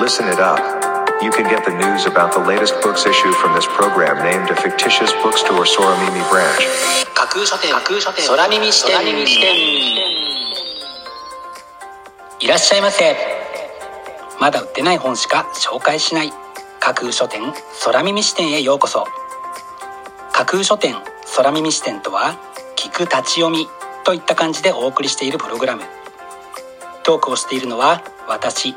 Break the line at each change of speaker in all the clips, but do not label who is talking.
Listen it up. You can get the news about the latest books issue from this program named a fictitious bookstore Soramimi branch.
架空書店架空書店空耳視点いらっしゃいませまだ売ってない本しか紹介しない架空書店空耳視点へようこそ架空書店空耳視点とは聞く立ち読みといった感じでお送りしているプログラムトークをしているのは私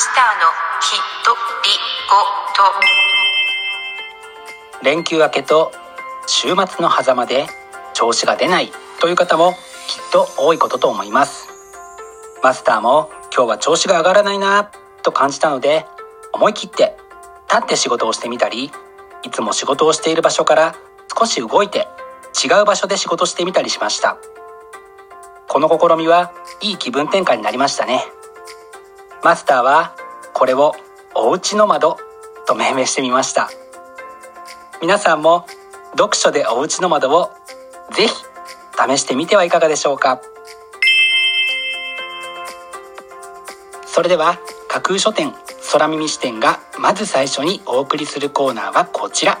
スターのひとりごと。
連休明けと週末の狭間で調子が出ないという方もきっと多いことと思います。マスターも今日は調子が上がらないなと感じたので思い切って立って仕事をしてみたりいつも仕事をしている場所から少し動いて違う場所で仕事してみたりしました。この試みはいい気分転換になりましたね。マスターはこれをお家の窓と命名してみました。皆さんも読書でお家の窓をぜひ試してみてはいかがでしょうか。それでは架空書店空耳視点がまず最初にお送りするコーナーはこちら。架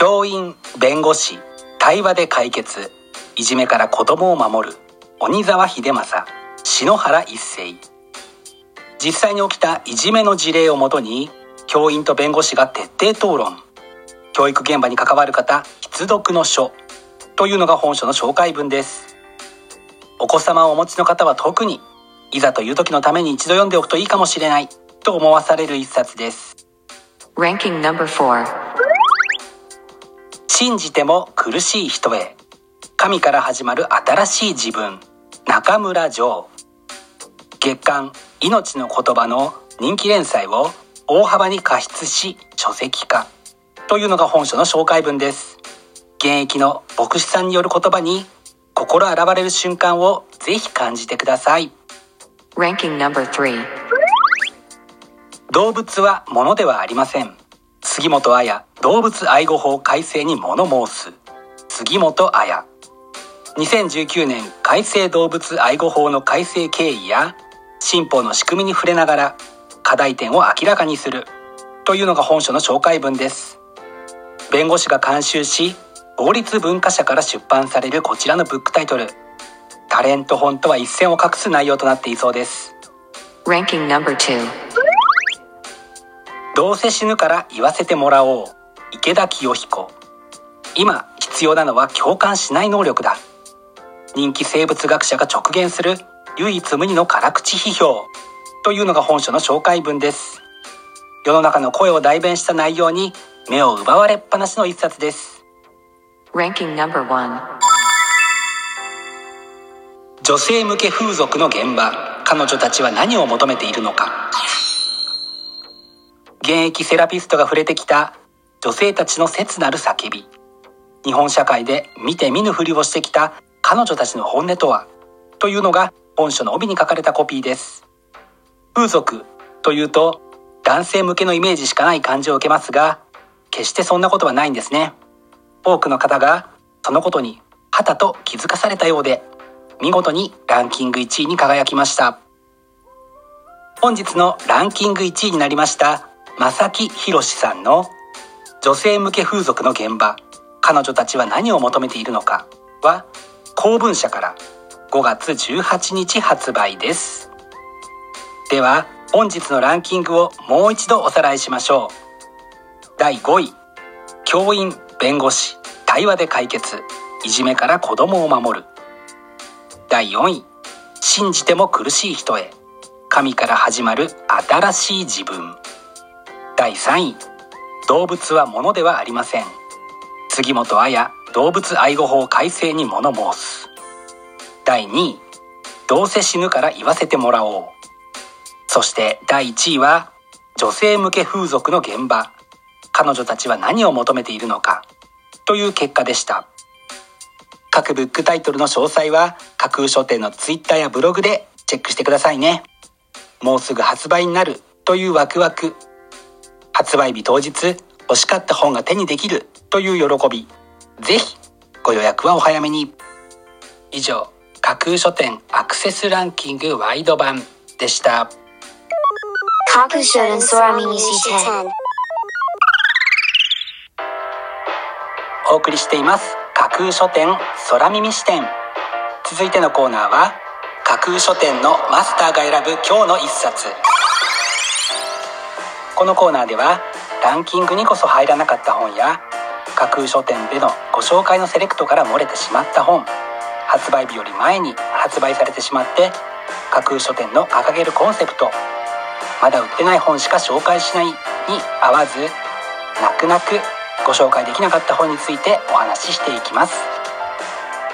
教員弁護士対話で解決いじめから子供を守る鬼沢秀政篠原一成実際に起きたいじめの事例をもとに教員と弁護士が徹底討論。教育現場に関わる方必読の書。というのが本書の紹介文です。お子様をお持ちの方は特にいざという時のために一度読んでおくといいかもしれないと思わされる一冊です。信じても苦しい人へ。神から始まる新しい自分。中村城。月刊命の言葉の人気連載を大幅に加筆し書籍化。というのが本書の紹介文です。現役の牧師さんによる言葉に心洗われる瞬間をぜひ感じてください。
Ranking number 3
動物は物ではありません。杉本彩動物愛護法改正に物申す。杉本彩。2019年改正動物愛護法の改正経緯や新法の仕組みに触れながら課題点を明らかにする。というのが本書の紹介文です。弁護士が監修し法律文化社から出版されるこちらのブックタイトル。タレント本とは一線を画す内容となっていそうです。
Ranking number 2
どうせ死ぬから言わせてもらおう池田清彦。今必要なのは共感しない能力だ。人気生物学者が直言する唯一無二の辛口批評。というのが本書の紹介文です。世の中の声を代弁した内容に目を奪われっぱなしの一冊です。
Ranking number 1
女性向け風俗の現場。彼女たちは何を求めているのか。現役セラピストが触れてきた女性たちの切なる叫び。日本社会で見て見ぬふりをしてきた彼女たちの本音とは？というのが本書の帯に書かれたコピーです。風俗というと男性向けのイメージしかない感じを受けますが決してそんなことはないんですね。多くの方がそのことにはたと気づかされたようで見事にランキング1位に輝きました。本日のランキング1位になりました正木宏さんの女性向け風俗の現場。彼女たちは何を求めているのか。は公文社から。5月18日発売です。では本日のランキングをもう一度おさらいしましょう。第5位。教員弁護士。対話で解決。いじめから子供を守る。第4位。信じても苦しい人へ。神から始まる新しい自分。第3位。動物は物ではありません。杉本彩動物愛護法改正に物申す。第2位どうせ死ぬから言わせてもらおう。そして第1位は女性向け風俗の現場。彼女たちは何を求めているのか。という結果でした。各ブックタイトルの詳細は架空書店のツイッターやブログでチェックしてくださいね。もうすぐ発売になる。というワクワク。発売日当日欲しかった本が手にできるという喜び。ぜひご予約はお早めに。以上架空書店アクセスランキングワイド版でした。
架空書店空耳視点
お送りしています架空書店空耳視点。続いてのコーナーは架空書店のマスターが選ぶ今日の一冊このコーナーではランキングにこそ入らなかった本や架空書店でのご紹介のセレクトから漏れてしまった本発売日より前に発売されてしまって架空書店の掲げるコンセプトまだ売ってない本しか紹介しないに合わず泣く泣くご紹介できなかった本についてお話ししていきます。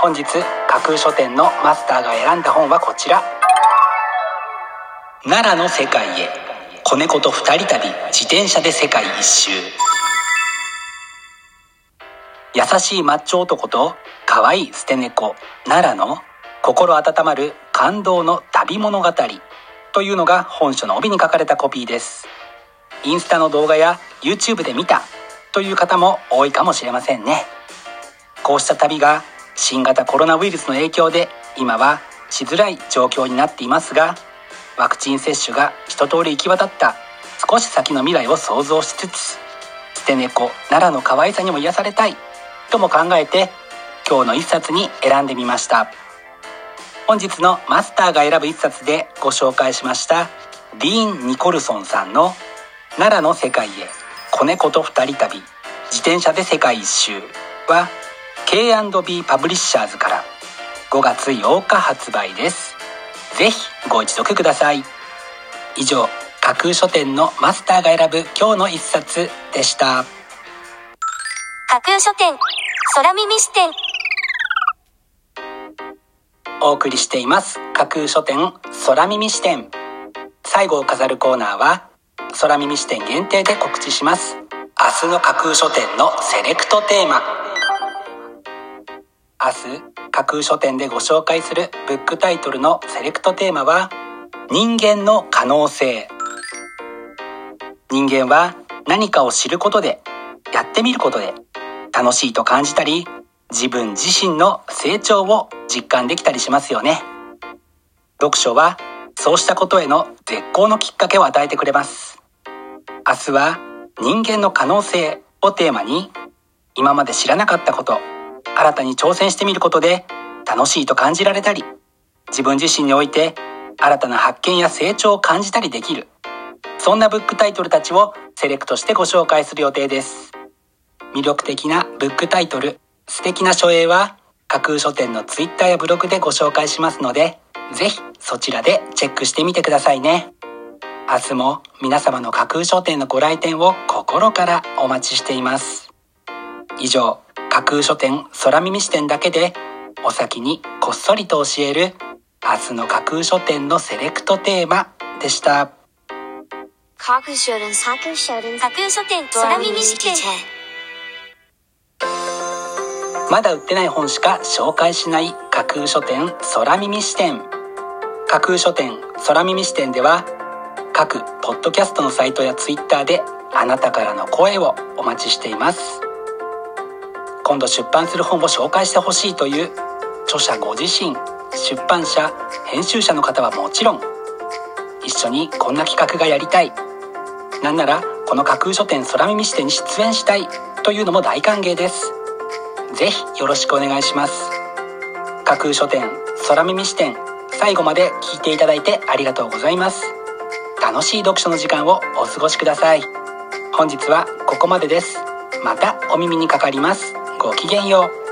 本日架空書店のマスターが選んだ本はこちら。奈良の世界へ。子猫と二人旅自転車で世界一周。優しいマッチョ男と可愛い捨て猫奈良の心温まる感動の旅物語というのが本書の帯に書かれたコピーです。インスタの動画や YouTube で見たという方も多いかもしれませんね。こうした旅が新型コロナウイルスの影響で今はしづらい状況になっていますがワクチン接種が一通り行き渡った。少し先の未来を想像しつつ捨て猫奈良の可愛さにも癒されたい。とも考えて今日の一冊に選んでみました。本日のマスターが選ぶ一冊でご紹介しました。ディーン・ニコルソンさんの「奈良の世界へ子猫と二人旅。自転車で世界一周」は K&B パブリッシャーズから5月8日発売です。ぜひご一読ください。以上架空書店のマスターが選ぶ今日の一冊でした。
架空書店空耳視点。
お送りしています。架空書店空耳視点。最後を飾るコーナーは空耳視点限定で告知します。明日の架空書店のセレクトテーマ。明日架空書店でご紹介するブックタイトルのセレクトテーマは人間の可能性。人間は何かを知ることでやってみることで楽しいと感じたり自分自身の成長を実感できたりしますよね。読書はそうしたことへの絶好のきっかけを与えてくれます。明日は人間の可能性をテーマに今まで知らなかったこと新たに挑戦してみることで楽しいと感じられたり自分自身において新たな発見や成長を感じたりできる。そんなブックタイトルたちをセレクトしてご紹介する予定です。魅力的なブックタイトル素敵な書影は架空書店のツイッターやブログでご紹介しますのでぜひそちらでチェックしてみてくださいね。明日も皆様の架空書店のご来店を心からお待ちしています。以上架空書店空耳視点だけでお先にこっそりと教える明日の架空書店のセレクトテーマでした。
架空書店架空書店架空書店空耳視点
まだ売ってない本しか紹介しない架空書店空耳視点。架空書店空耳視点では各ポッドキャストのサイトやツイッターであなたからの声をお待ちしています今度出版する本を紹介してほしいという著者ご自身出版社編集者の方はもちろん一緒にこんな企画がやりたい。なんならこの架空書店空耳視点に出演したいというのも大歓迎です。ぜひよろしくお願いします。架空書店空耳視点最後まで聞いていただいてありがとうございます。楽しい読書の時間をお過ごしください。本日はここまでです。またお耳にかかります。ごきげんよう。